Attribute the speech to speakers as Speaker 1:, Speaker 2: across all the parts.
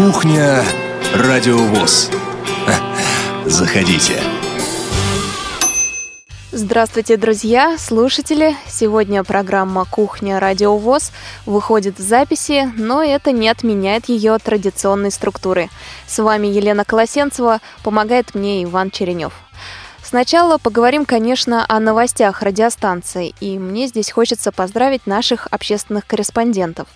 Speaker 1: Кухня Радиовоз. Заходите.
Speaker 2: Здравствуйте, друзья, слушатели! Сегодня программа «Кухня Радиовоз» выходит в записи, но это не отменяет ее традиционной структуры. С вами Елена Колосенцева, помогает мне Иван Черенев. Сначала поговорим, конечно, о новостях радиостанции, и мне здесь хочется поздравить наших общественных корреспондентов.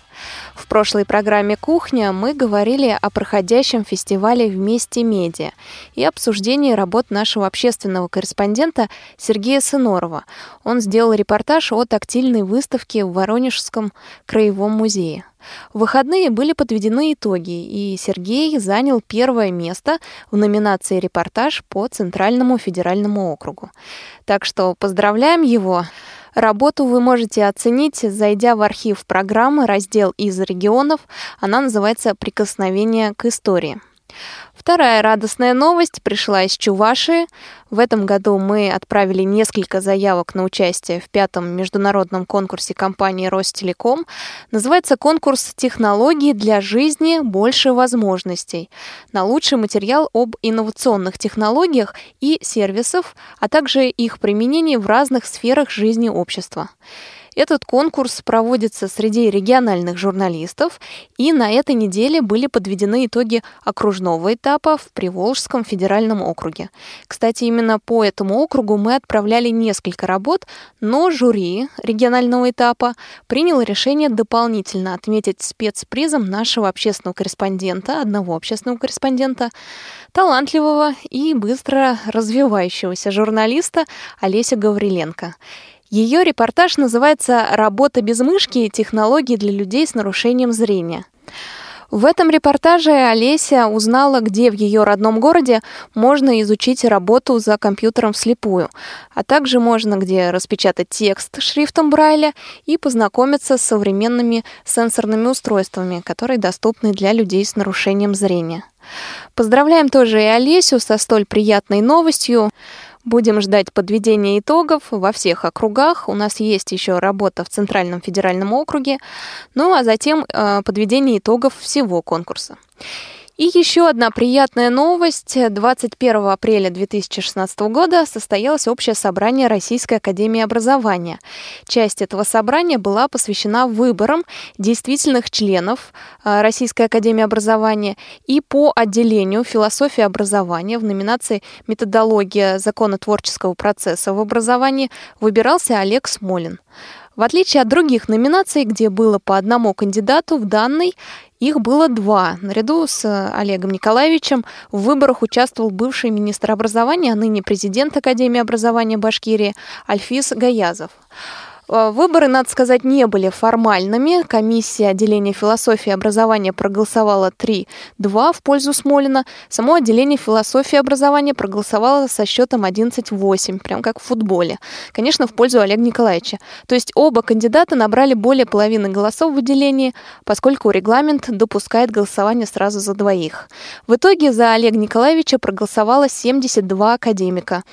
Speaker 2: В прошлой программе «Кухня» мы говорили о проходящем фестивале «Вместе медиа» и обсуждении работ нашего общественного корреспондента Сергея Сынорова. Он сделал репортаж о тактильной выставке в Воронежском краевом музее. В выходные были подведены итоги, и Сергей занял первое место в номинации «Репортаж» по Центральному федеральному округу. Так что поздравляем его. Работу вы можете оценить, зайдя в архив программы, раздел «Из регионов». Она называется «Прикосновение к истории». Вторая радостная новость пришла из Чувашии. В этом году мы отправили несколько заявок на участие в пятом международном конкурсе компании Ростелеком. Называется конкурс «Технологии для жизни. Больше возможностей» на лучший материал об инновационных технологиях и сервисов, а также их применении в разных сферах жизни общества. Этот конкурс проводится среди региональных журналистов, и на этой неделе были подведены итоги окружного этапа в Приволжском федеральном округе. Кстати, именно по этому округу мы отправляли несколько работ, но жюри регионального этапа приняло решение дополнительно отметить спецпризом нашего общественного корреспондента, одного общественного корреспондента, талантливого и быстро развивающегося журналиста Олеся Гавриленко. Ее репортаж называется «Работа без мышки. Технологии для людей с нарушением зрения». В этом репортаже Олеся узнала, где в ее родном городе можно изучить работу за компьютером вслепую, а также можно где распечатать текст шрифтом Брайля и познакомиться с современными сенсорными устройствами, которые доступны для людей с нарушением зрения. Поздравляем тоже и Олесю со столь приятной новостью. Будем ждать подведения итогов во всех округах. У нас есть еще работа в Центральном федеральном округе. Ну а затем э, подведение итогов всего конкурса. И еще одна приятная новость. 21 апреля 2016 года состоялось общее собрание Российской Академии Образования. Часть этого собрания была посвящена выборам действительных членов э, Российской Академии Образования и по отделению философии образования в номинации «Методология законотворческого процесса в образовании» выбирался Олег Смолин. В отличие от других номинаций, где было по одному кандидату, в данной их было два. Наряду с э, Олегом Николаевичем в выборах участвовал бывший министр образования, а ныне президент Академии образования Башкирии Альфис Гаязов. Э, выборы, надо сказать, не были формальными. Комиссия отделения философии и образования проголосовала 3-2 в пользу Смолина. Само отделение философии и образования проголосовало со счетом 11-8, прям как в футболе. Конечно, в пользу Олега Николаевича. То есть оба кандидата набрали более половины голосов в отделении, поскольку регламент допускает голосование сразу за двоих. В итоге за Олега Николаевича проголосовало 72 академика.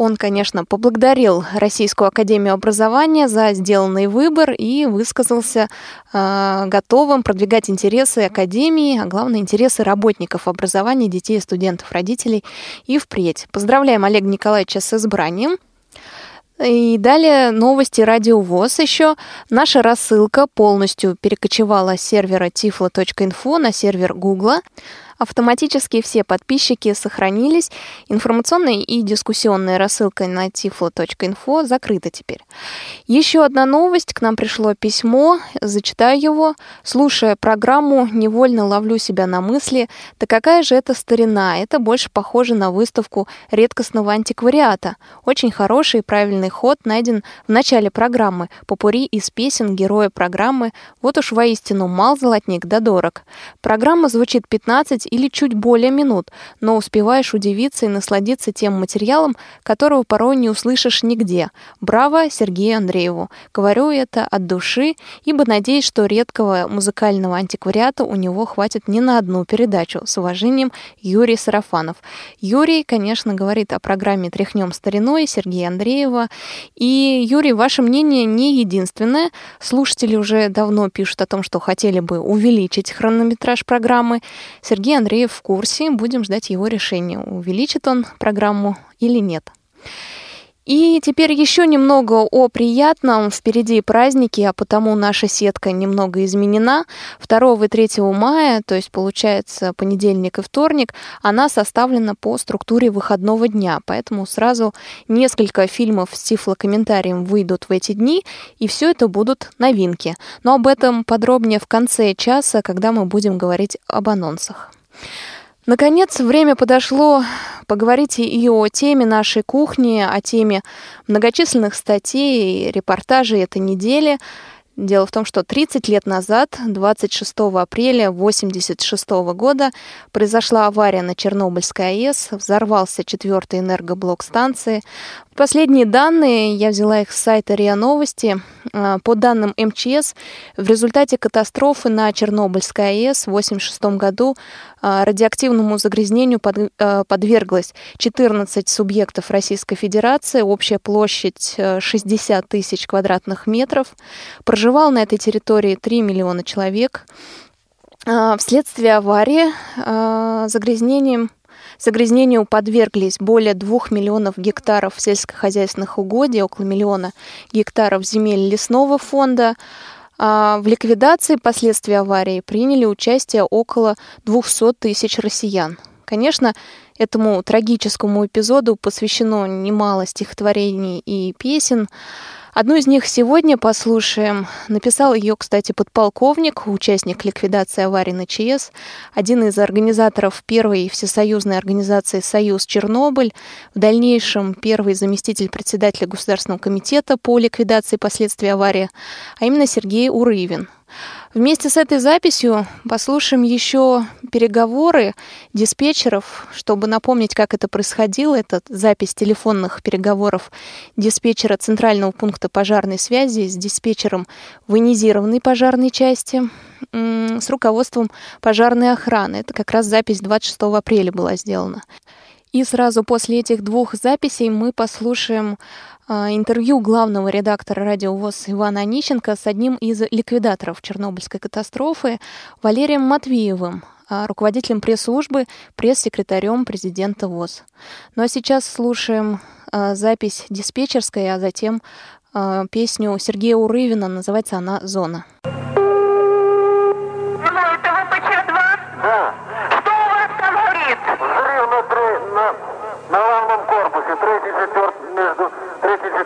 Speaker 2: Он, конечно, поблагодарил Российскую Академию Образования за сделанный выбор и высказался э, готовым продвигать интересы Академии, а главное, интересы работников образования, детей, студентов, родителей и впредь. Поздравляем Олега Николаевича с избранием. И далее новости Радио ВОЗ еще. Наша рассылка полностью перекочевала с сервера tiflo.info на сервер Гугла. Автоматически все подписчики сохранились. Информационная и дискуссионная рассылка на tiflo.info закрыта теперь. Еще одна новость. К нам пришло письмо. Зачитаю его. Слушая программу, невольно ловлю себя на мысли. Да какая же это старина? Это больше похоже на выставку редкостного антиквариата. Очень хороший и правильный ход найден в начале программы. Попури из песен героя программы. Вот уж воистину мал золотник да дорог. Программа звучит 15 или чуть более минут, но успеваешь удивиться и насладиться тем материалом, которого порой не услышишь нигде. Браво Сергею Андрееву! Говорю это от души, ибо надеюсь, что редкого музыкального антиквариата у него хватит не на одну передачу. С уважением, Юрий Сарафанов. Юрий, конечно, говорит о программе «Тряхнем стариной» Сергея Андреева. И, Юрий, ваше мнение не единственное. Слушатели уже давно пишут о том, что хотели бы увеличить хронометраж программы. Сергей Андреев в курсе, будем ждать его решения, увеличит он программу или нет. И теперь еще немного о приятном. Впереди праздники, а потому наша сетка немного изменена. 2 и 3 мая, то есть получается понедельник и вторник, она составлена по структуре выходного дня. Поэтому сразу несколько фильмов с тифлокомментарием выйдут в эти дни, и все это будут новинки. Но об этом подробнее в конце часа, когда мы будем говорить об анонсах. Наконец, время подошло поговорить и о теме нашей кухни, о теме многочисленных статей и репортажей этой недели. Дело в том, что 30 лет назад, 26 апреля 1986 года, произошла авария на Чернобыльской АЭС, взорвался четвертый энергоблок станции. Последние данные, я взяла их с сайта РИА Новости. А, по данным МЧС, в результате катастрофы на Чернобыльской АЭС в 1986 году а, радиоактивному загрязнению а, подверглось 14 субъектов Российской Федерации, общая площадь 60 тысяч квадратных метров. Проживал на этой территории 3 миллиона человек. Вследствие аварии загрязнением Загрязнению подверглись более двух миллионов гектаров сельскохозяйственных угодий, около миллиона гектаров земель лесного фонда. А, в ликвидации последствий аварии приняли участие около 200 тысяч россиян. Конечно, этому трагическому эпизоду посвящено немало стихотворений и песен. Одну из них сегодня послушаем. Написал ее, кстати, подполковник, участник ликвидации аварии на ЧС, один из организаторов первой всесоюзной организации «Союз Чернобыль», в дальнейшем первый заместитель председателя Государственного комитета по ликвидации последствий аварии, а именно Сергей Урывин – Вместе с этой записью послушаем еще переговоры диспетчеров, чтобы напомнить, как это происходило. Это запись телефонных переговоров диспетчера Центрального пункта пожарной связи с диспетчером военизированной пожарной части с руководством пожарной охраны. Это как раз запись 26 апреля была сделана. И сразу после этих двух записей мы послушаем а, интервью главного редактора радио ВОЗ Ивана Онищенко с одним из ликвидаторов Чернобыльской катастрофы Валерием Матвеевым, а, руководителем пресс-службы, пресс-секретарем президента ВОЗ. Ну а сейчас слушаем а, запись диспетчерской, а затем песню Сергея Урывина, называется она «Зона».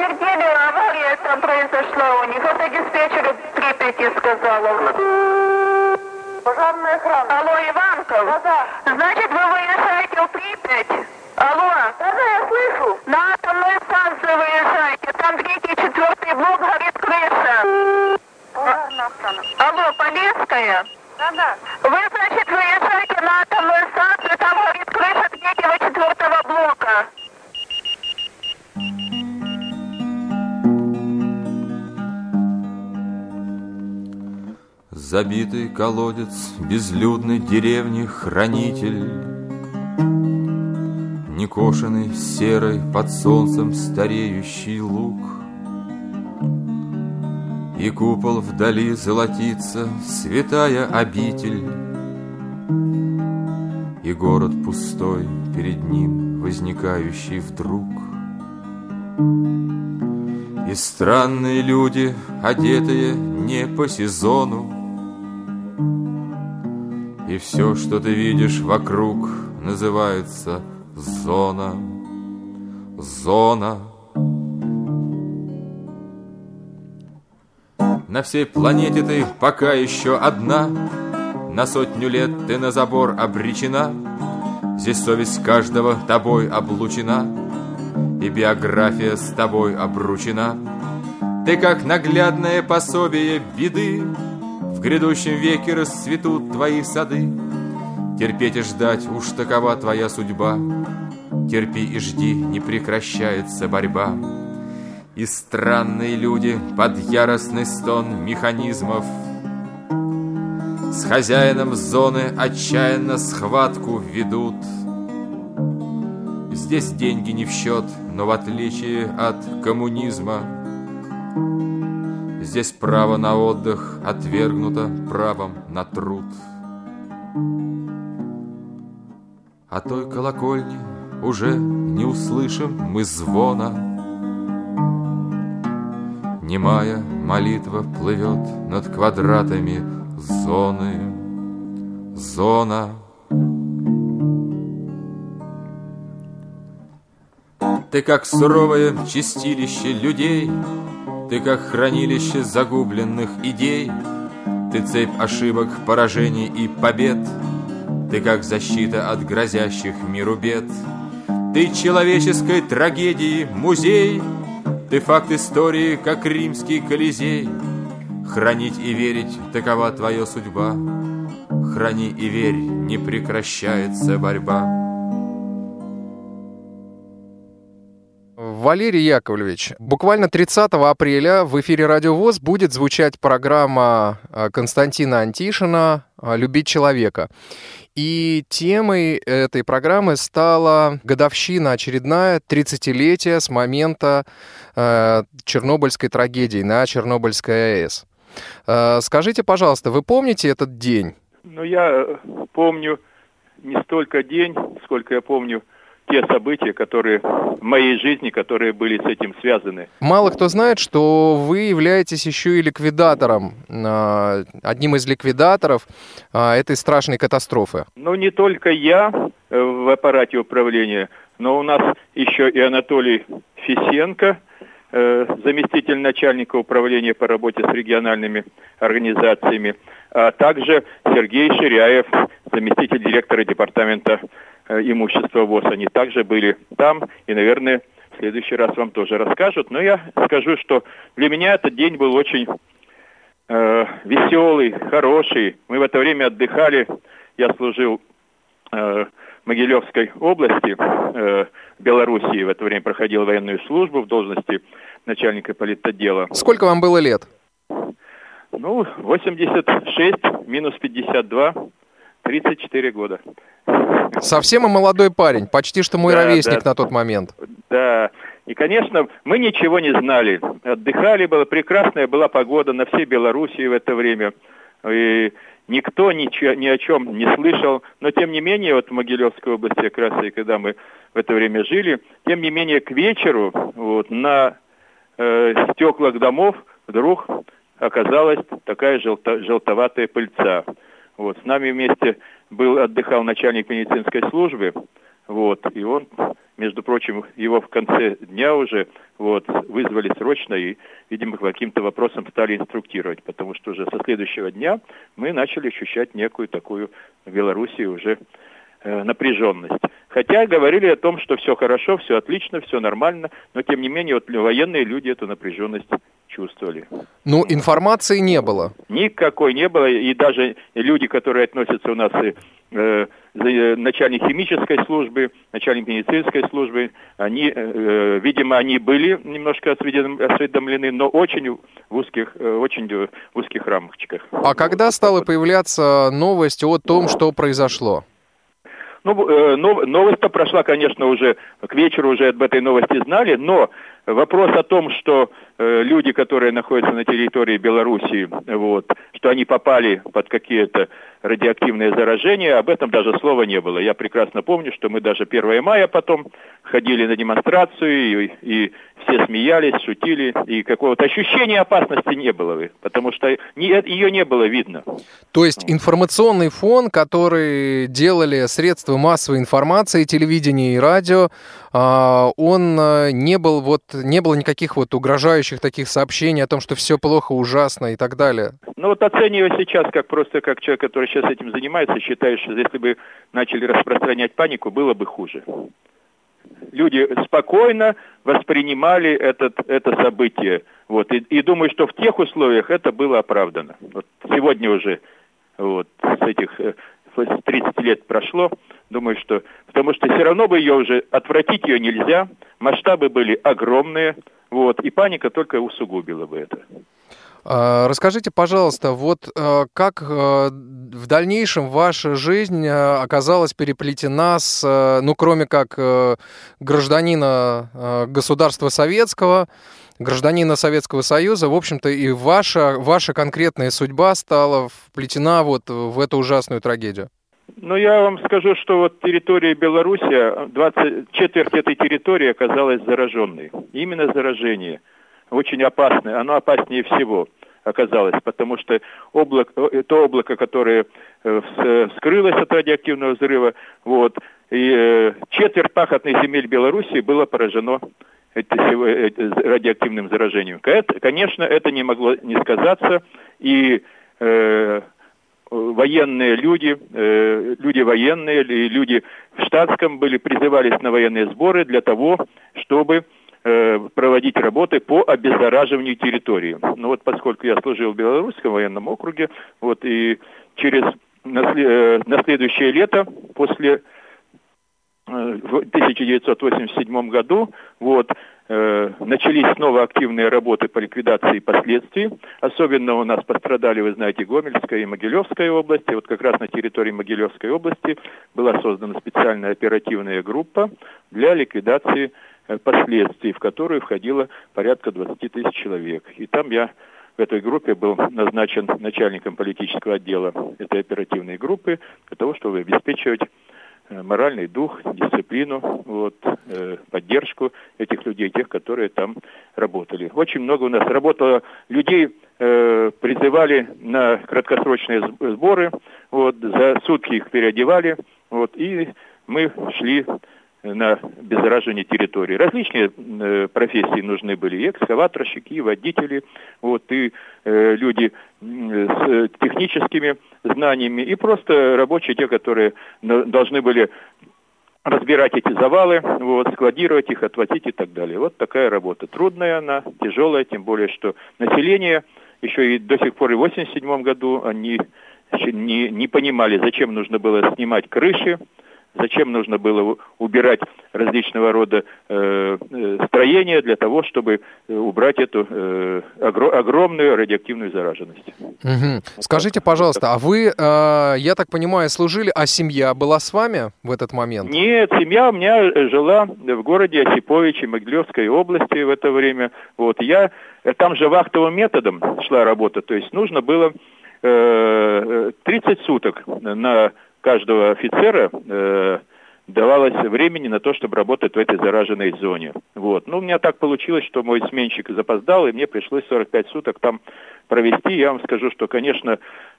Speaker 3: Не подтвердили, авария там произошла у них. Это диспетчер Припяти сказала.
Speaker 4: Пожарная охрана.
Speaker 3: Алло, Иванков?
Speaker 4: Да, да.
Speaker 3: Значит, вы выезжаете в Припять? Алло?
Speaker 4: Да, да, я слышу.
Speaker 3: На атомную станцию выезжаете. Там третий, четвертый блок горит крыша. Алло, Полесская?
Speaker 4: Да, да.
Speaker 3: Вы, значит, выезжаете на атомную
Speaker 5: Забитый колодец безлюдной деревни хранитель. Некошенный серый под солнцем стареющий луг — и купол вдали золотится, святая обитель, И город пустой перед ним, возникающий вдруг. И странные люди, одетые не по сезону, все, что ты видишь вокруг, называется зона. зона. На всей планете ты пока еще одна, На сотню лет ты на забор обречена, Здесь совесть каждого тобой облучена, И биография с тобой обручена. Ты как наглядное пособие беды, В грядущем веке расцветут твои сады, Терпеть и ждать уж такова твоя судьба, Терпи и жди, не прекращается борьба. И странные люди под яростный стон механизмов С хозяином зоны отчаянно схватку ведут. Здесь деньги не в счет, но в отличие от коммунизма Здесь право на отдых отвергнуто правом на труд. А той колокольни уже не услышим мы звона — Немая молитва плывет над квадратами зоны. Зона. Ты как суровое чистилище людей, Ты как хранилище загубленных идей, Ты цепь ошибок, поражений и побед, Ты как защита от грозящих миру бед, Ты человеческой трагедии музей — ты факт истории, как римский колизей. Хранить и верить — такова твоя судьба. Храни и верь, не прекращается борьба.
Speaker 4: Валерий Яковлевич, буквально 30 апреля в эфире Радио ВОЗ будет звучать программа а, Константина Антишина «Любить человека». И темой этой программы стала годовщина очередная, 30-летие с момента э, Чернобыльской трагедии на Чернобыльской АЭС. Э, скажите, пожалуйста, вы помните этот день?
Speaker 6: Ну, я помню не столько день, сколько я помню те события, которые в моей жизни, которые были с этим связаны.
Speaker 4: Мало кто знает, что вы являетесь еще и ликвидатором, а, одним из ликвидаторов а, этой страшной катастрофы.
Speaker 6: Ну, не только я э, в аппарате управления, но у нас еще и Анатолий Фисенко, э, заместитель начальника управления по работе с региональными организациями, а также Сергей Ширяев, заместитель директора департамента имущества ВОЗ, они также были там, и, наверное, в следующий раз вам тоже расскажут. Но я скажу, что для меня этот день был очень э, веселый, хороший. Мы в это время отдыхали, я служил э, в Могилевской области, э, в Белоруссии, в это время проходил военную службу в должности начальника политотдела.
Speaker 4: Сколько вам было лет?
Speaker 6: Ну, 86 минус 52, 34 года.
Speaker 4: Совсем и молодой парень, почти что мой да, ровесник да. на тот момент.
Speaker 6: Да, и, конечно, мы ничего не знали. Отдыхали, была прекрасная была погода на всей Белоруссии в это время. И никто ничего, ни о чем не слышал. Но, тем не менее, вот в Могилевской области, как раз и когда мы в это время жили, тем не менее, к вечеру вот, на э, стеклах домов вдруг оказалась такая желто, желтоватая пыльца. Вот, с нами вместе был, отдыхал начальник медицинской службы, вот, и он, между прочим, его в конце дня уже вот, вызвали срочно и, видимо, по каким-то вопросам стали инструктировать, потому что уже со следующего дня мы начали ощущать некую такую в Белоруссии уже э, напряженность. Хотя говорили о том, что все хорошо, все отлично, все нормально, но тем не менее вот военные люди эту напряженность чувствовали.
Speaker 4: Ну, информации не было.
Speaker 6: Никакой не было, и даже люди, которые относятся у нас и э, э, начальник химической службы, начальник медицинской службы, они, э, э видимо, они были немножко осведомлены, но очень в узких, э, очень в узких рамочках.
Speaker 4: А когда стала появляться новость о том, что произошло?
Speaker 6: Ну, э, новость-то прошла, конечно, уже к вечеру уже об этой новости знали, но вопрос о том, что э, люди, которые находятся на территории Белоруссии, вот, что они попали под какие-то радиоактивные заражения, об этом даже слова не было. Я прекрасно помню, что мы даже 1 мая потом ходили на демонстрацию, и, и все смеялись, шутили, и какого-то ощущения опасности не было, потому что не, ее не было видно.
Speaker 4: То есть информационный фон, который делали средства массовой информации, телевидение и радио, а, он а, не был вот не было никаких вот угрожающих таких сообщений о том, что все плохо, ужасно и так далее.
Speaker 6: Ну вот оценивая сейчас как просто как человек, который сейчас этим занимается, считаю, что если бы начали распространять панику, было бы хуже люди спокойно воспринимали этот, это событие. Вот, и, и думаю, что в тех условиях это было оправдано. Вот сегодня уже вот, с этих 30 э, лет прошло, думаю, что... Потому что все равно бы ее уже... Отвратить ее нельзя, масштабы были огромные, вот, и паника только усугубила бы это.
Speaker 4: А, расскажите, пожалуйста, вот э, как э, в дальнейшем ваша жизнь э, оказалась переплетена с, ну, кроме как гражданина государства советского, гражданина Советского Союза, в общем-то, и ваша, ваша конкретная судьба стала вплетена вот в эту ужасную трагедию?
Speaker 6: Ну, я вам скажу, что вот территория Беларуси, 20, четверть этой территории оказалась зараженной. Именно заражение – очень опасное, оно опаснее всего оказалось, потому что облако, то облако, которое э, скрылось от радиоактивного взрыва, вот, и э, четверть пахотных земель Беларуси было поражено радиоактивным заражением. Конечно, это не могло не сказаться, и э, военные люди, э, люди военные, люди в штатском были призывались на военные сборы для того, чтобы Э, проводить работы по обеззараживанию территории. Ну вот поскольку я служил в Белорусском военном округе, вот и через на, э, на следующее лето, после в 1987 году, вот, э, начались снова активные работы по ликвидации последствий. Особенно у нас пострадали, вы знаете, Гомельская и Могилевская области. Вот как раз на территории Могилевской области была создана специальная оперативная группа для ликвидации Э, последствий, в которую входило порядка 20 тысяч человек. И там я в этой группе был назначен начальником политического отдела этой оперативной группы для того, чтобы обеспечивать э, моральный дух, дисциплину, вот, э, поддержку этих людей, тех, которые там работали. Очень много у нас работало людей, э, призывали на краткосрочные сборы, вот, за сутки их переодевали, вот, и мы шли на беззараживание территории. Различные э, профессии нужны были, и экскаваторщики, и водители, вот, и э, люди с техническими знаниями, и просто рабочие, те, которые должны были разбирать эти завалы, вот, складировать их, отвозить и так далее. Вот такая работа. Трудная она, тяжелая, тем более, что население еще и до сих пор и в 87 году они не, не понимали, зачем нужно было снимать крыши, Зачем нужно было убирать различного рода э, э, строения для того, чтобы э, убрать эту э, огр- огромную радиоактивную зараженность?
Speaker 4: Угу. Скажите, пожалуйста, а вы, э, я так понимаю, служили, а семья была с вами в этот момент?
Speaker 6: Нет, семья у меня жила в городе Осиповиче Могилевской области в это время. Вот я там же вахтовым методом шла работа, то есть нужно было э, 30 суток на каждого офицера э, давалось времени на то, чтобы работать в этой зараженной зоне. Вот. Ну, у меня так получилось, что мой сменщик запоздал, и мне пришлось 45 суток там провести. Я вам скажу, что, конечно,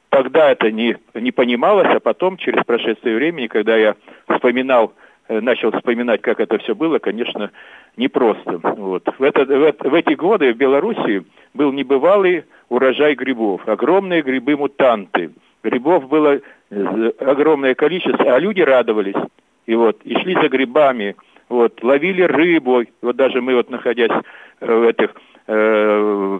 Speaker 6: тогда это не, не понималось, а потом, через прошествие времени, когда я вспоминал, э, начал вспоминать, как это все было, конечно, непросто. Вот. В, это, в, в эти годы в Белоруссии был небывалый урожай грибов, огромные грибы-мутанты. Грибов было огромное количество, а люди радовались. И вот, и шли за грибами, вот, ловили рыбу. Вот даже мы вот, находясь э, в этих, э,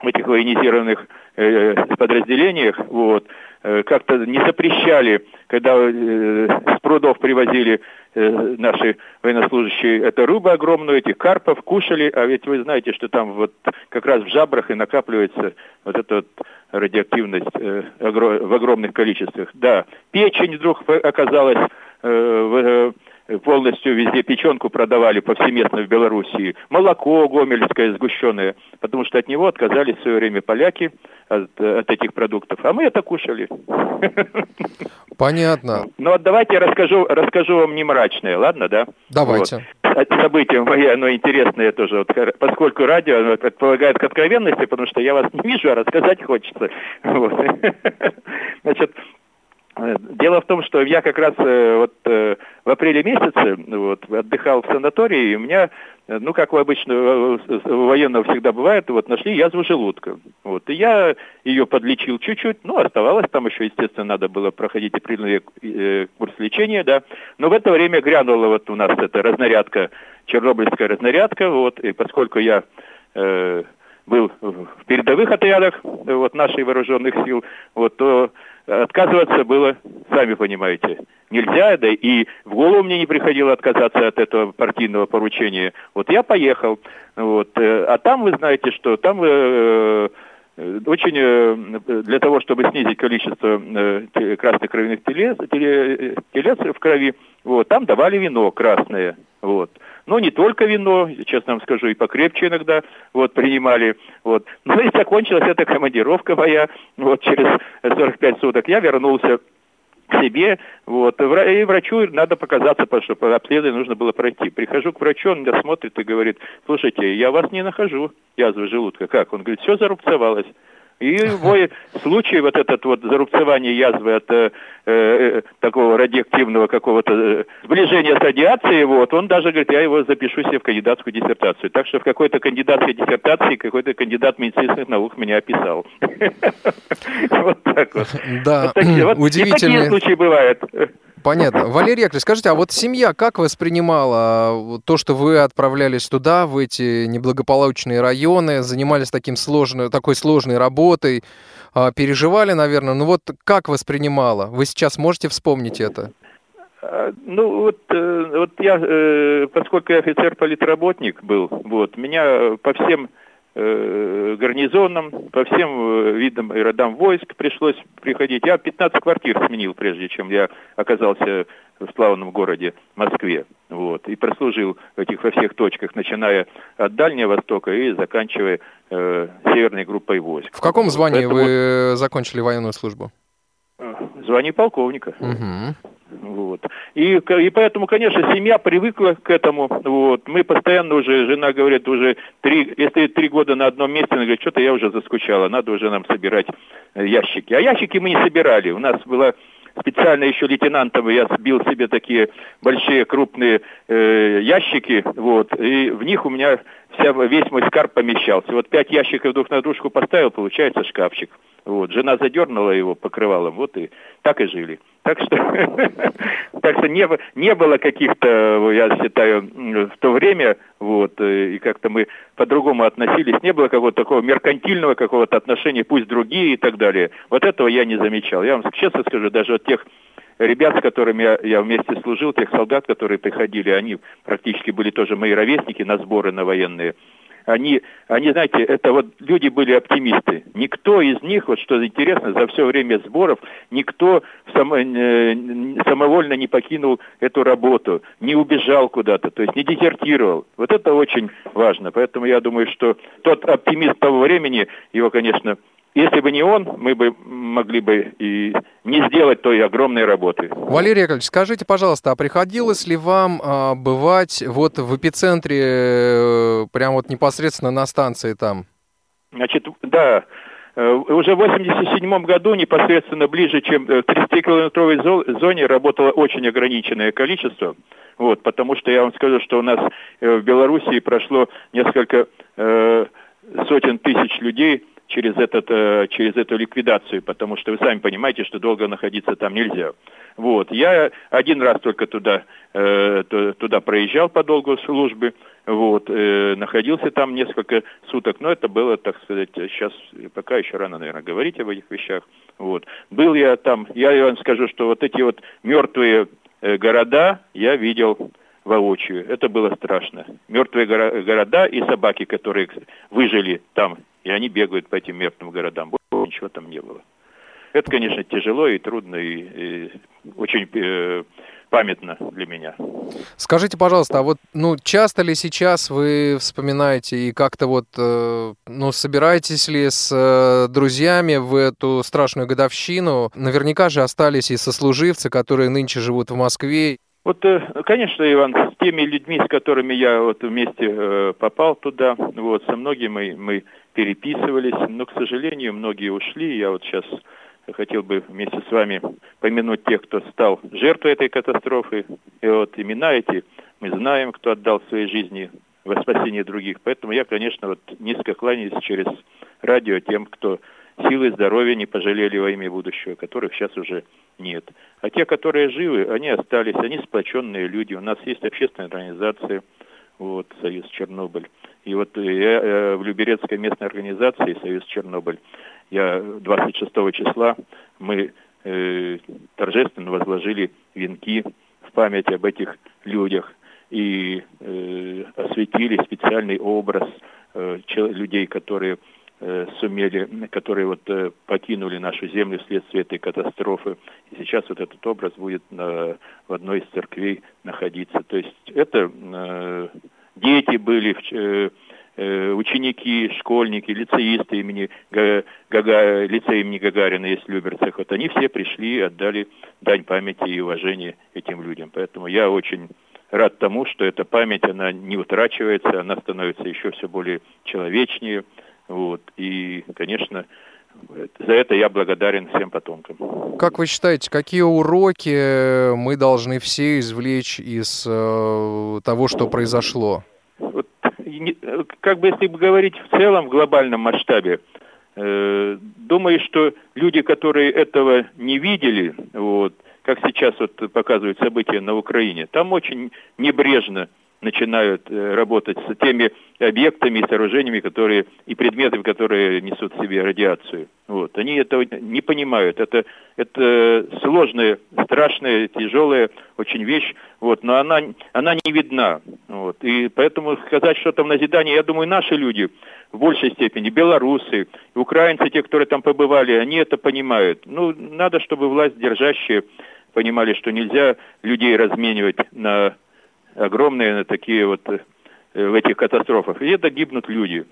Speaker 6: в этих военизированных э, подразделениях, вот, э, как-то не запрещали, когда э, с прудов привозили э, наши военнослужащие эту рыбу огромную, этих карпов кушали, а ведь вы знаете, что там вот как раз в жабрах и накапливается вот эта вот радиоактивность э, в огромных количествах. Да, печень вдруг оказалась э, в, полностью везде печенку продавали повсеместно в Белоруссии, молоко гомельское сгущенное, потому что от него отказались в свое время поляки от, от этих продуктов, а мы это кушали.
Speaker 4: Понятно.
Speaker 6: Ну вот давайте я расскажу, расскажу вам не мрачное, ладно, да?
Speaker 4: Давайте.
Speaker 6: Вот. Событие мое, оно интересное тоже, вот, поскольку радио предполагает к откровенности, потому что я вас не вижу, а рассказать хочется. Вот. Значит, Э, дело в том, что я как раз э, вот э, в апреле месяце вот, отдыхал в санатории, и у меня, ну, как обычно у военного всегда бывает, вот нашли язву желудка. Вот, и я ее подлечил чуть-чуть, ну, оставалось там еще, естественно, надо было проходить определенный э, курс лечения, да. Но в это время грянула вот у нас эта разнарядка, чернобыльская разнарядка, вот, и поскольку я э, был в передовых отрядах вот, наших вооруженных сил, вот, то отказываться было, сами понимаете, нельзя, да и в голову мне не приходило отказаться от этого партийного поручения. Вот я поехал, вот, э, а там вы знаете, что там э, э, очень для того, чтобы снизить количество красных кровяных телец, телец в крови, вот, там давали вино красное, вот. Но не только вино, честно вам скажу, и покрепче иногда вот, принимали. Вот. Ну и закончилась эта командировка моя вот, через 45 суток. Я вернулся к себе, вот, и врачу надо показаться, потому что по обследованию нужно было пройти. Прихожу к врачу, он меня смотрит и говорит, слушайте, я вас не нахожу, язвы желудка. Как? Он говорит, все зарубцевалось. И мой случай, вот этот вот зарубцевание язвы от э, э, такого радиоактивного какого-то э, сближения с радиацией, вот, он даже говорит, я его запишу себе в кандидатскую диссертацию. Так что в какой-то кандидатской диссертации какой-то кандидат медицинских наук меня описал.
Speaker 4: Вот так вот. Да, удивительно. такие
Speaker 6: случаи бывают.
Speaker 4: Понятно. Валерий Яковлевич, скажите, а вот семья как воспринимала то, что вы отправлялись туда, в эти неблагополучные районы, занимались таким сложной, такой сложной работой, а, переживали, наверное, ну вот как воспринимала? Вы сейчас можете вспомнить это?
Speaker 6: А, ну вот, э, вот я, э, поскольку я офицер-политработник был, вот, меня по всем э, гарнизонам, по всем э, видам и родам войск пришлось приходить. Я 15 квартир сменил, прежде чем я оказался в славном городе Москве. Вот, и прослужил этих во всех точках, начиная от Дальнего Востока и заканчивая э, северной группой войск.
Speaker 4: В каком звании Поэтому... вы закончили военную службу?
Speaker 6: Звание полковника.
Speaker 4: Угу.
Speaker 6: Вот. И, и поэтому, конечно, семья привыкла к этому. Вот. Мы постоянно уже, жена говорит, уже три, если три года на одном месте, она говорит, что-то я уже заскучала, надо уже нам собирать э, ящики. А ящики мы не собирали. У нас была специально еще лейтенантом я сбил себе такие большие крупные э, ящики, вот, и в них у меня вся, весь мой скарб помещался. Вот пять ящиков друг на дружку поставил, получается шкафчик. Вот, жена задернула его покрывалом, вот и так и жили. Так что, так что не, не было каких-то, я считаю, в то время, вот, э, и как-то мы по-другому относились, не было какого-то такого меркантильного какого-то отношения, пусть другие и так далее. Вот этого я не замечал. Я вам честно скажу, даже от тех ребят, с которыми я, я вместе служил, тех солдат, которые приходили, они практически были тоже мои ровесники на сборы на военные они, они, знаете, это вот люди были оптимисты. Никто из них, вот что интересно, за все время сборов, никто само, э, самовольно не покинул эту работу, не убежал куда-то, то есть не дезертировал. Вот это очень важно. Поэтому я думаю, что тот оптимист того времени, его, конечно, если бы не он, мы бы могли бы и не сделать той огромной работы.
Speaker 4: Валерий Яковлевич, скажите, пожалуйста, а приходилось ли вам а, бывать вот в эпицентре, э, прямо вот непосредственно на станции там?
Speaker 6: Значит, да, э, уже в 87 году непосредственно ближе, чем э, в 30-километровой зоне работало очень ограниченное количество. Вот, потому что я вам скажу, что у нас в Белоруссии прошло несколько э, сотен тысяч людей, через, этот, э, через эту ликвидацию, потому что вы сами понимаете, что долго находиться там нельзя. Вот. Я один раз только туда, э, туда проезжал по долгу службы, вот, э, находился там несколько суток, но это было, так сказать, сейчас пока еще рано, наверное, говорить об этих вещах. Вот. Был я там, я вам скажу, что вот эти вот мертвые города я видел воочию. Это было страшно. Мертвые города и собаки, которые выжили там и они бегают по этим мертвым городам. Больше ничего там не было. Это, конечно, тяжело и трудно, и, и очень э, памятно для меня.
Speaker 4: Скажите, пожалуйста, а вот ну часто ли сейчас вы вспоминаете и как-то вот э, ну собираетесь ли с э, друзьями в эту страшную годовщину? Наверняка же остались и сослуживцы, которые нынче живут в Москве.
Speaker 6: Вот, э, конечно, Иван, с теми людьми, с которыми я вот вместе э, попал туда, вот, со многими мы, мы переписывались, но, к сожалению, многие ушли. Я вот сейчас хотел бы вместе с вами помянуть тех, кто стал жертвой этой катастрофы. И вот имена эти мы знаем, кто отдал свои жизни во спасение других. Поэтому я, конечно, вот низко кланяюсь через радио тем, кто силы здоровья не пожалели во имя будущего, которых сейчас уже нет. А те, которые живы, они остались, они сплоченные люди. У нас есть общественная организация, вот, Союз Чернобыль. И вот я э, в Люберецкой местной организации Союз Чернобыль, я 26 числа мы э, торжественно возложили венки в память об этих людях и э, осветили специальный образ э, людей, которые э, сумели, которые вот э, покинули нашу землю вследствие этой катастрофы. И сейчас вот этот образ будет на, в одной из церквей находиться. То есть это э, дети были, э, э, ученики, школьники, лицеисты имени Гага, лицея имени Гагарина есть в. Вот они все пришли отдали дань памяти и уважения этим людям. Поэтому я очень рад тому, что эта память, она не утрачивается, она становится еще все более человечнее. Вот. И, конечно, за это я благодарен всем потомкам.
Speaker 4: Как вы считаете, какие уроки мы должны все извлечь из э, того, что произошло?
Speaker 6: Вот, как бы если бы говорить в целом, в глобальном масштабе, э, думаю, что люди, которые этого не видели, вот, как сейчас вот показывают события на Украине, там очень небрежно начинают э, работать с теми объектами и сооружениями, которые и предметами, которые несут в себе радиацию. Вот. Они этого не понимают. Это, это сложная, страшная, тяжелая очень вещь, вот, но она, она не видна. Вот. И поэтому сказать что-то в назидание, я думаю, наши люди в большей степени, белорусы, украинцы, те, которые там побывали, они это понимают. Ну, надо, чтобы власть держащие понимали, что нельзя людей разменивать на огромные такие вот э, в этих катастрофах. И это гибнут люди.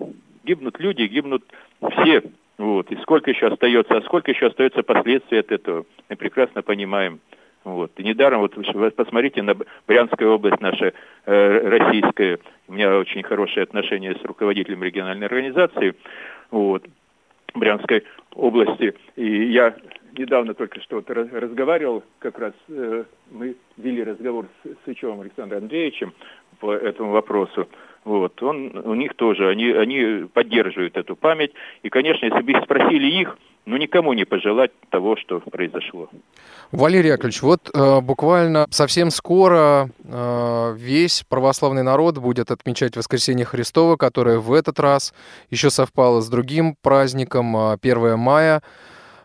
Speaker 6: Гибнут люди, гибнут все. Вот. И сколько еще остается, а сколько еще остается последствий от этого, мы прекрасно понимаем. Вот. И недаром, вот вы посмотрите на Брянскую область наша э, российская, у меня очень хорошие отношения с руководителем региональной организации, вот, Брянской области, и я недавно только что вот разговаривал, как раз э, мы вели разговор с Сычевым Александром Андреевичем по этому вопросу. Вот, он, у них тоже, они, они поддерживают эту память. И, конечно, если бы спросили их, ну, никому не пожелать того, что произошло.
Speaker 4: Валерий Яковлевич, вот э, буквально совсем скоро э, весь православный народ будет отмечать Воскресенье Христова, которое в этот раз еще совпало с другим праздником, э, 1 мая.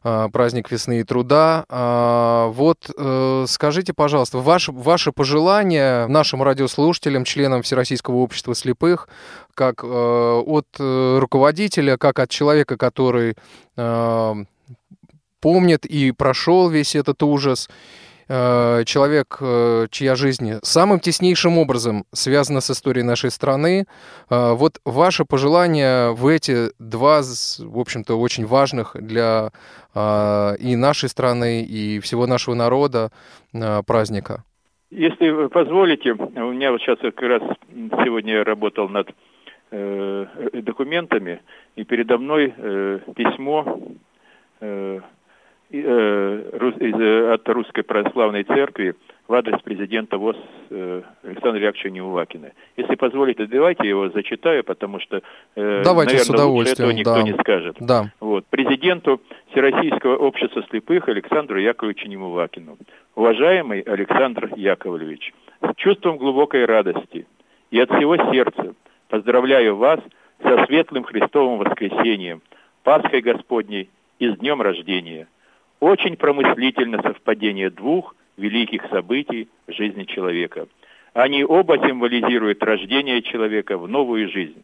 Speaker 4: А, праздник весны и труда. А, вот э, скажите, пожалуйста, ваше, ваше пожелание нашим радиослушателям, членам Всероссийского общества слепых, как э, от э, руководителя, как от человека, который помнит и прошел весь этот ужас, человек, э, чья жизнь самым теснейшим образом связана с историей нашей страны. Э, вот ваше пожелание в эти два, в общем-то, очень важных для и нашей страны, и всего нашего народа праздника.
Speaker 6: Если вы позволите, у меня вот сейчас как раз сегодня я работал над э, документами, и передо мной э, письмо э, Э, от Русской Православной Церкви в адрес президента ВОЗ э, Александра Яковлевича Неувакина. Если позволите, давайте его зачитаю, потому что,
Speaker 4: давайте, наверное, с удовольствием,
Speaker 6: этого никто
Speaker 4: да.
Speaker 6: не скажет.
Speaker 4: Да.
Speaker 6: Вот. Президенту Всероссийского общества слепых Александру Яковлевичу Немувакину. Уважаемый Александр Яковлевич, с чувством глубокой радости и от всего сердца поздравляю вас со светлым Христовым воскресением, Пасхой Господней и с днем рождения – очень промыслительно совпадение двух великих событий в жизни человека. Они оба символизируют рождение человека в новую жизнь.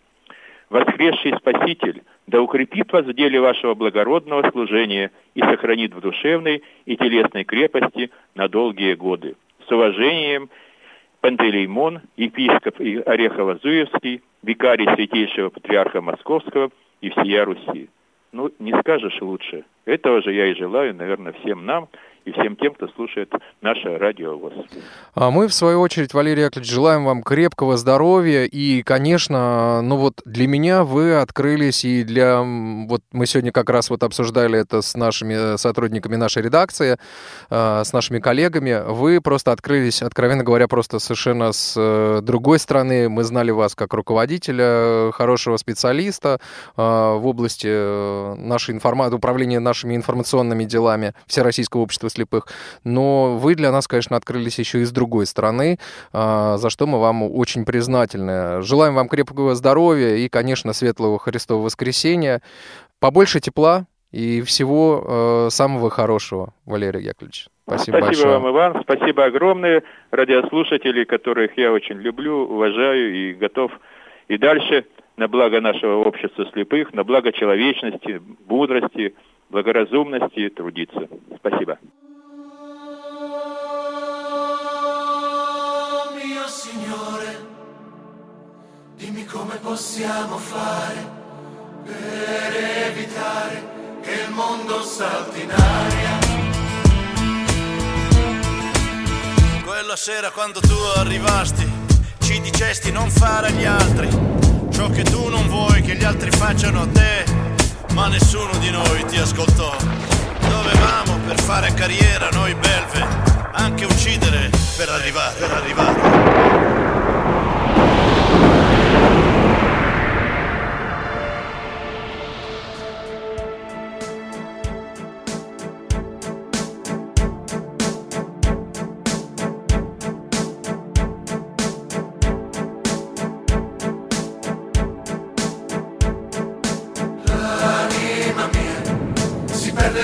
Speaker 6: Воскресший Спаситель да укрепит вас в деле вашего благородного служения и сохранит в душевной и телесной крепости на долгие годы. С уважением, Пантелеймон, епископ Орехово-Зуевский, викарий Святейшего Патриарха Московского и всея Руси. Ну, не скажешь лучше. Этого же я и желаю, наверное, всем нам – и всем тем, кто слушает наше радио ВОЗ.
Speaker 4: А мы, в свою очередь, Валерий Яковлевич, желаем вам крепкого здоровья. И, конечно, ну вот для меня вы открылись, и для... Вот мы сегодня как раз вот обсуждали это с нашими сотрудниками нашей редакции, а, с нашими коллегами. Вы просто открылись, откровенно говоря, просто совершенно с э, другой стороны. Мы знали вас как руководителя, хорошего специалиста а, в области э, нашей информации, управления нашими информационными делами Всероссийского общества слепых. Но вы для нас, конечно, открылись еще и с другой стороны, а, за что мы вам очень признательны. Желаем вам крепкого здоровья и, конечно, светлого Христового воскресения, побольше тепла и всего э, самого хорошего, Валерий Яковлевич.
Speaker 6: Спасибо, спасибо большое. вам, Иван. Спасибо огромное радиослушателей, которых я очень люблю, уважаю и готов и дальше на благо нашего общества слепых, на благо человечности, мудрости, благоразумности трудиться. Спасибо. Dimmi come possiamo fare per evitare che il mondo salti in aria.
Speaker 7: Quella sera quando tu arrivasti ci dicesti non fare agli altri ciò che tu non vuoi che gli altri facciano a te ma nessuno di noi ti ascoltò. Dovevamo per fare carriera noi belve anche uccidere per arrivare, per arrivare.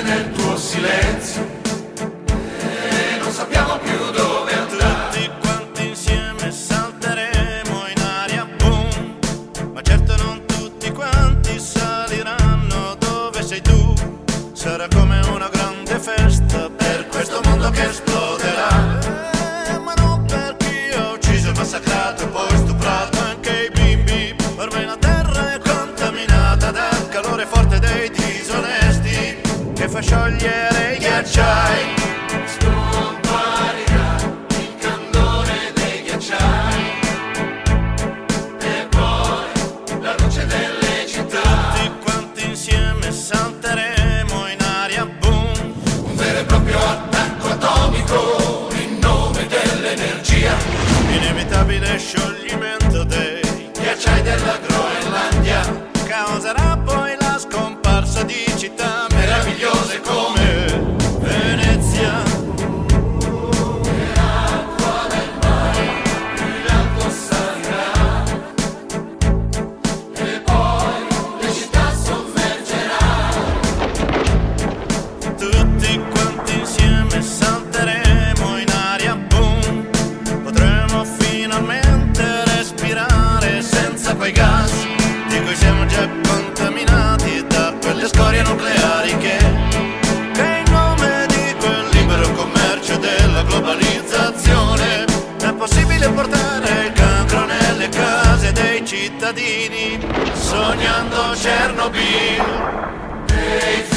Speaker 8: nel
Speaker 7: tuo silenzio. well-being.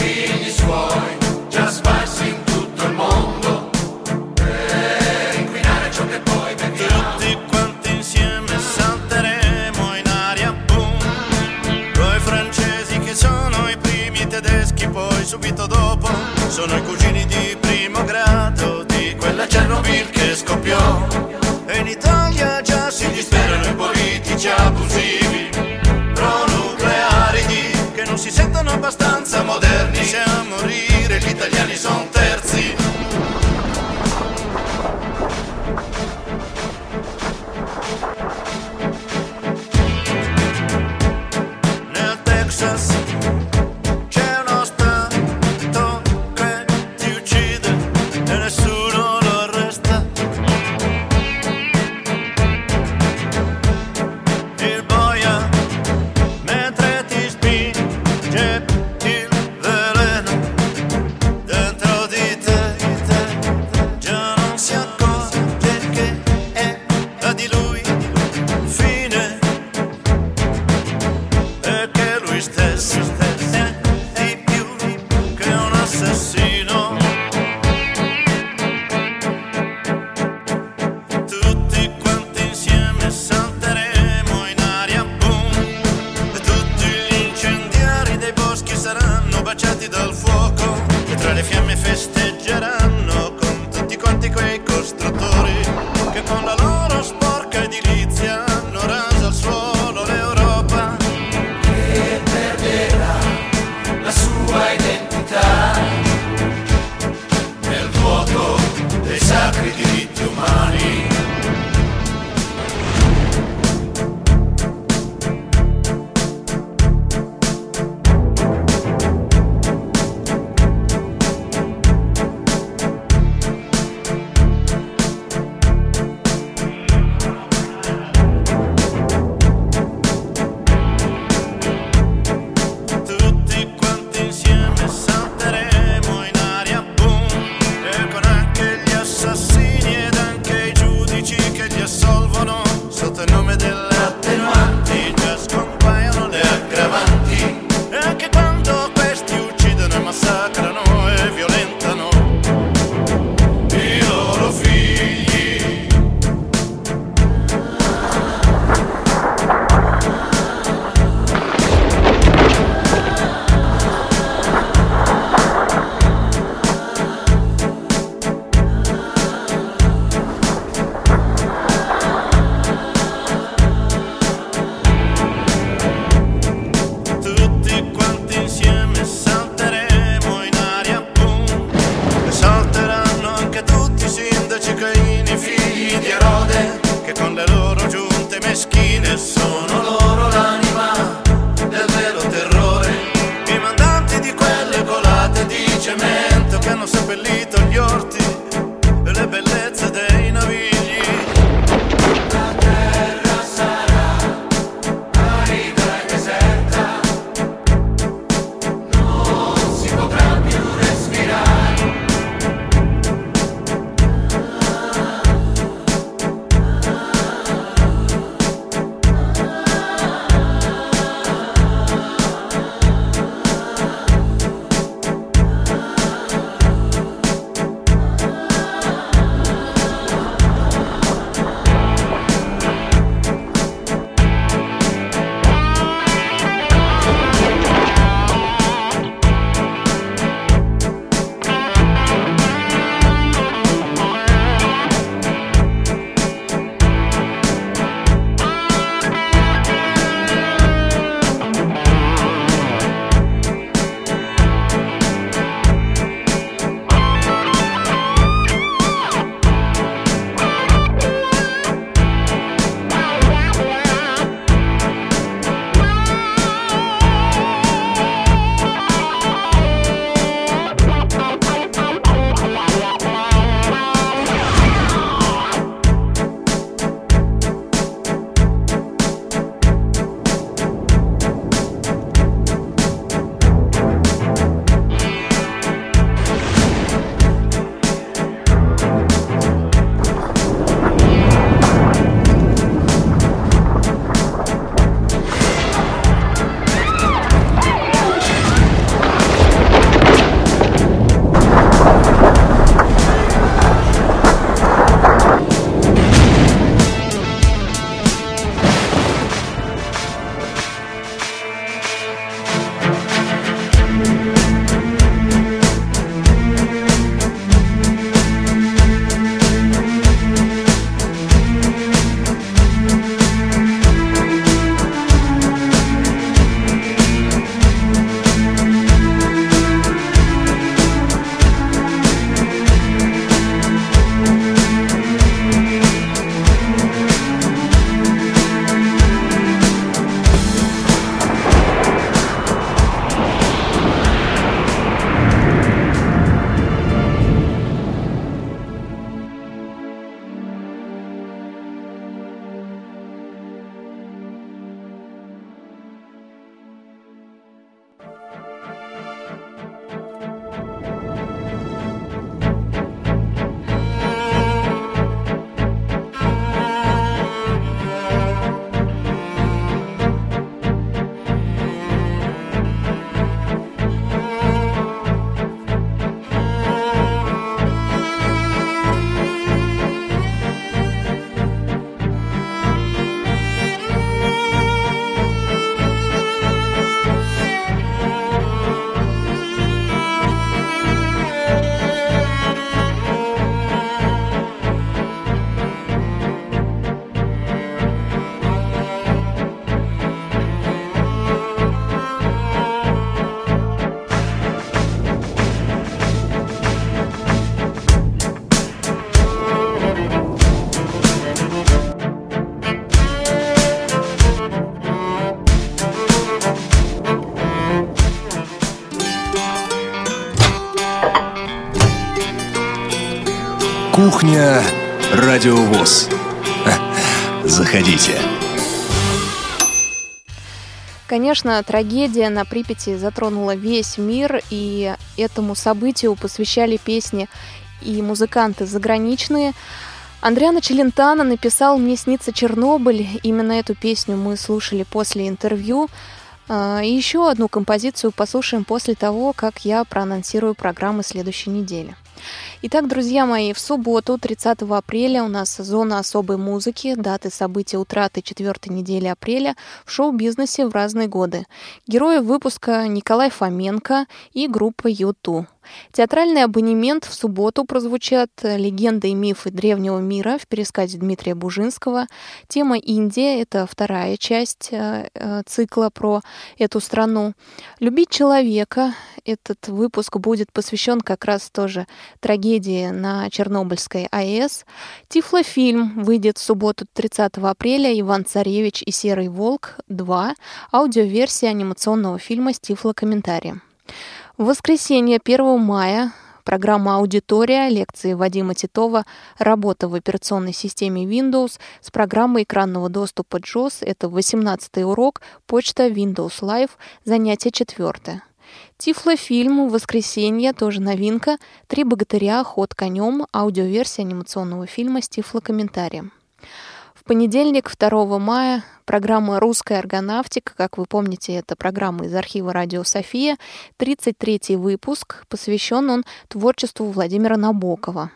Speaker 1: Радио ВОЗ. Заходите.
Speaker 2: Конечно, трагедия на Припяти затронула весь мир, и этому событию посвящали песни и музыканты заграничные. Андриана Челентано написал «Мне снится Чернобыль». Именно эту песню мы слушали после интервью. А, и еще одну композицию послушаем после того, как я проанонсирую программы следующей недели. Итак, друзья мои, в субботу, 30 апреля, у нас зона особой музыки, даты события утраты четвертой недели апреля в шоу-бизнесе в разные годы. Герои выпуска Николай Фоменко и группа YouTube. Театральный абонемент в субботу прозвучат «Легенды и мифы древнего мира» в пересказе Дмитрия Бужинского. Тема Индия — это вторая часть э, э, цикла про эту страну. «Любить человека» — этот выпуск будет посвящен как раз тоже трагедии на Чернобыльской АЭС. Тифлофильм выйдет в субботу 30 апреля «Иван Царевич и Серый волк 2», аудиоверсия анимационного фильма с тифлокомментарием. В воскресенье 1 мая программа «Аудитория», лекции Вадима Титова «Работа в операционной системе Windows» с программой экранного доступа JOS. Это 18 урок, почта Windows Live, занятие четвертое. Тифлофильм «Воскресенье», тоже новинка. «Три богатыря. Ход конем», аудиоверсия анимационного фильма с тифлокомментарием. Понедельник, 2 мая, программа «Русская аргонавтика». Как вы помните, это программа из архива «Радио София». 33-й выпуск. Посвящен он творчеству Владимира Набокова.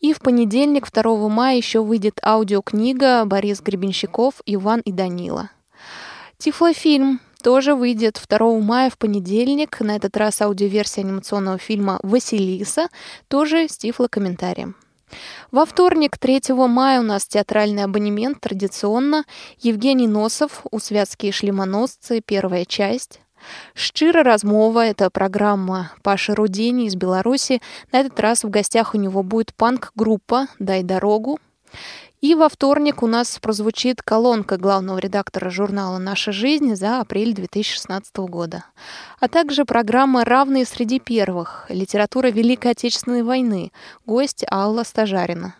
Speaker 2: И в понедельник, 2 мая, еще выйдет аудиокнига Борис Гребенщиков «Иван и Данила». Тифлофильм тоже выйдет 2 мая в понедельник. На этот раз аудиоверсия анимационного фильма «Василиса», тоже с тифлокомментарием. Во вторник, 3 мая, у нас театральный абонемент традиционно. Евгений Носов у «Святские шлемоносцы», первая часть. «Шчира размова» — это программа Паши Рудени из Беларуси. На этот раз в гостях у него будет панк-группа «Дай дорогу». И во вторник у нас прозвучит колонка главного редактора журнала «Наша жизнь» за апрель 2016 года. А также программа «Равные среди первых. Литература Великой Отечественной войны». Гость Алла Стажарина.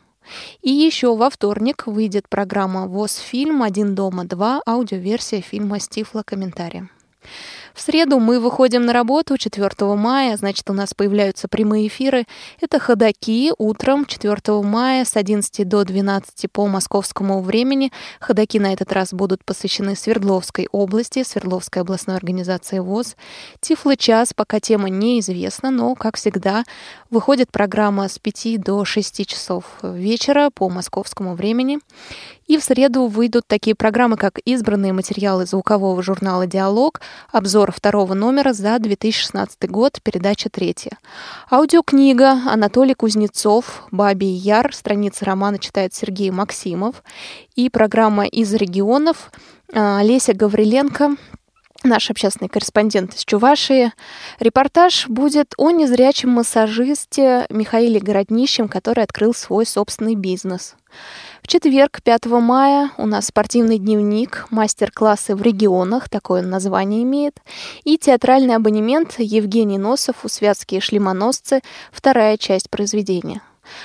Speaker 2: И еще во вторник выйдет программа «ВОЗ фильм. Один дома. Два. Аудиоверсия фильма с тифлокомментарием. В среду мы выходим на работу 4 мая, значит, у нас появляются прямые эфиры. Это ходаки утром 4 мая с 11 до 12 по московскому времени. Ходаки на этот раз будут посвящены Свердловской области, Свердловской областной организации ВОЗ. Тифлы час, пока тема неизвестна, но, как всегда, выходит программа с 5 до 6 часов вечера по московскому времени. И в среду выйдут такие программы, как избранные материалы звукового журнала «Диалог», обзор второго номера за 2016 год, передача третья. Аудиокнига Анатолий Кузнецов «Бабий Яр», страница романа читает Сергей Максимов. И программа «Из регионов» а, Леся Гавриленко наш общественный корреспондент из Чувашии. Репортаж будет о незрячем массажисте Михаиле Городнищем, который открыл свой собственный бизнес. В четверг, 5 мая, у нас спортивный дневник, мастер-классы в регионах, такое название имеет, и театральный абонемент Евгений Носов у «Святские шлемоносцы», вторая часть произведения.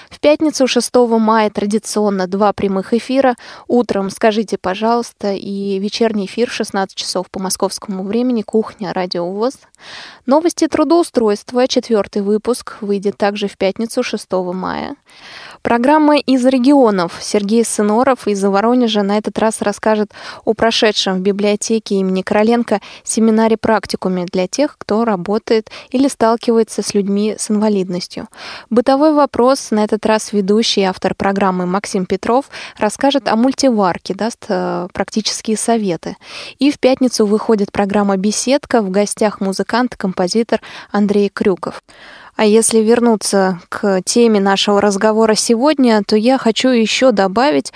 Speaker 2: В пятницу 6 мая традиционно два прямых эфира. Утром «Скажите, пожалуйста» и вечерний эфир в 16 часов по московскому времени «Кухня. Радио ВОЗ». Новости трудоустройства. Четвертый выпуск выйдет также в пятницу 6 мая. Программа из регионов. Сергей Сыноров из Воронежа на этот раз расскажет о прошедшем в библиотеке имени Короленко семинаре-практикуме для тех, кто работает или сталкивается с людьми с инвалидностью. Бытовой вопрос на этот раз ведущий автор программы Максим Петров расскажет о мультиварке, даст э, практические советы. И в пятницу выходит программа «Беседка». В гостях музыкант, композитор Андрей Крюков. А если вернуться к теме нашего разговора сегодня, то я хочу еще добавить,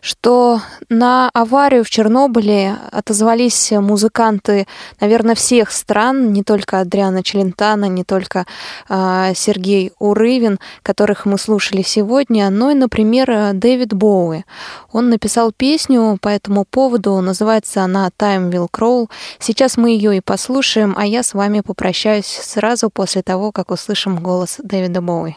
Speaker 2: что на аварию в Чернобыле отозвались музыканты, наверное, всех стран, не только Адриана Челентана, не только э, Сергей Урывин, которых мы слушали сегодня, но и, например, Дэвид Боуи. Он написал песню по этому поводу, называется она «Time Will Crawl». Сейчас мы ее и послушаем, а я с вами попрощаюсь сразу после того, как услышим голос Дэвида Боуи.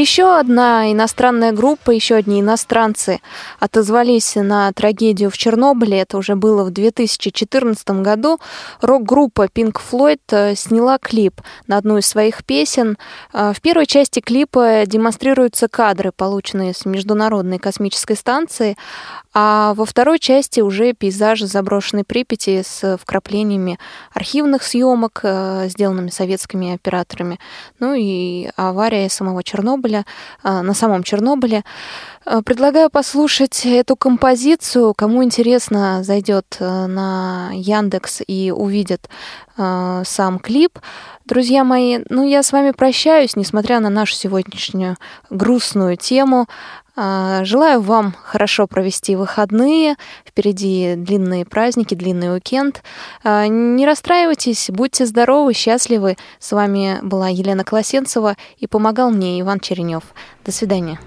Speaker 2: Еще одна иностранная группа, еще одни иностранцы отозвались на трагедию в Чернобыле. Это уже было в 2014 году. Рок-группа Pink Floyd э, сняла клип на одну из своих песен. Э, в первой части клипа демонстрируются кадры, полученные с Международной космической станции, а во второй части уже пейзажи заброшенной Припяти с вкраплениями архивных съемок, э, сделанными советскими операторами. Ну и авария самого Чернобыля, э, на самом Чернобыле. Э, предлагаю послушать эту композицию. Кому интересно, зайдет на Яндекс и увидит сам клип. Друзья мои, ну я с вами прощаюсь, несмотря на нашу сегодняшнюю грустную тему. А, желаю вам хорошо провести выходные. Впереди длинные праздники, длинный уикенд. А, не расстраивайтесь, будьте здоровы, счастливы. С вами была Елена Колосенцева и помогал мне Иван Черенев. До свидания.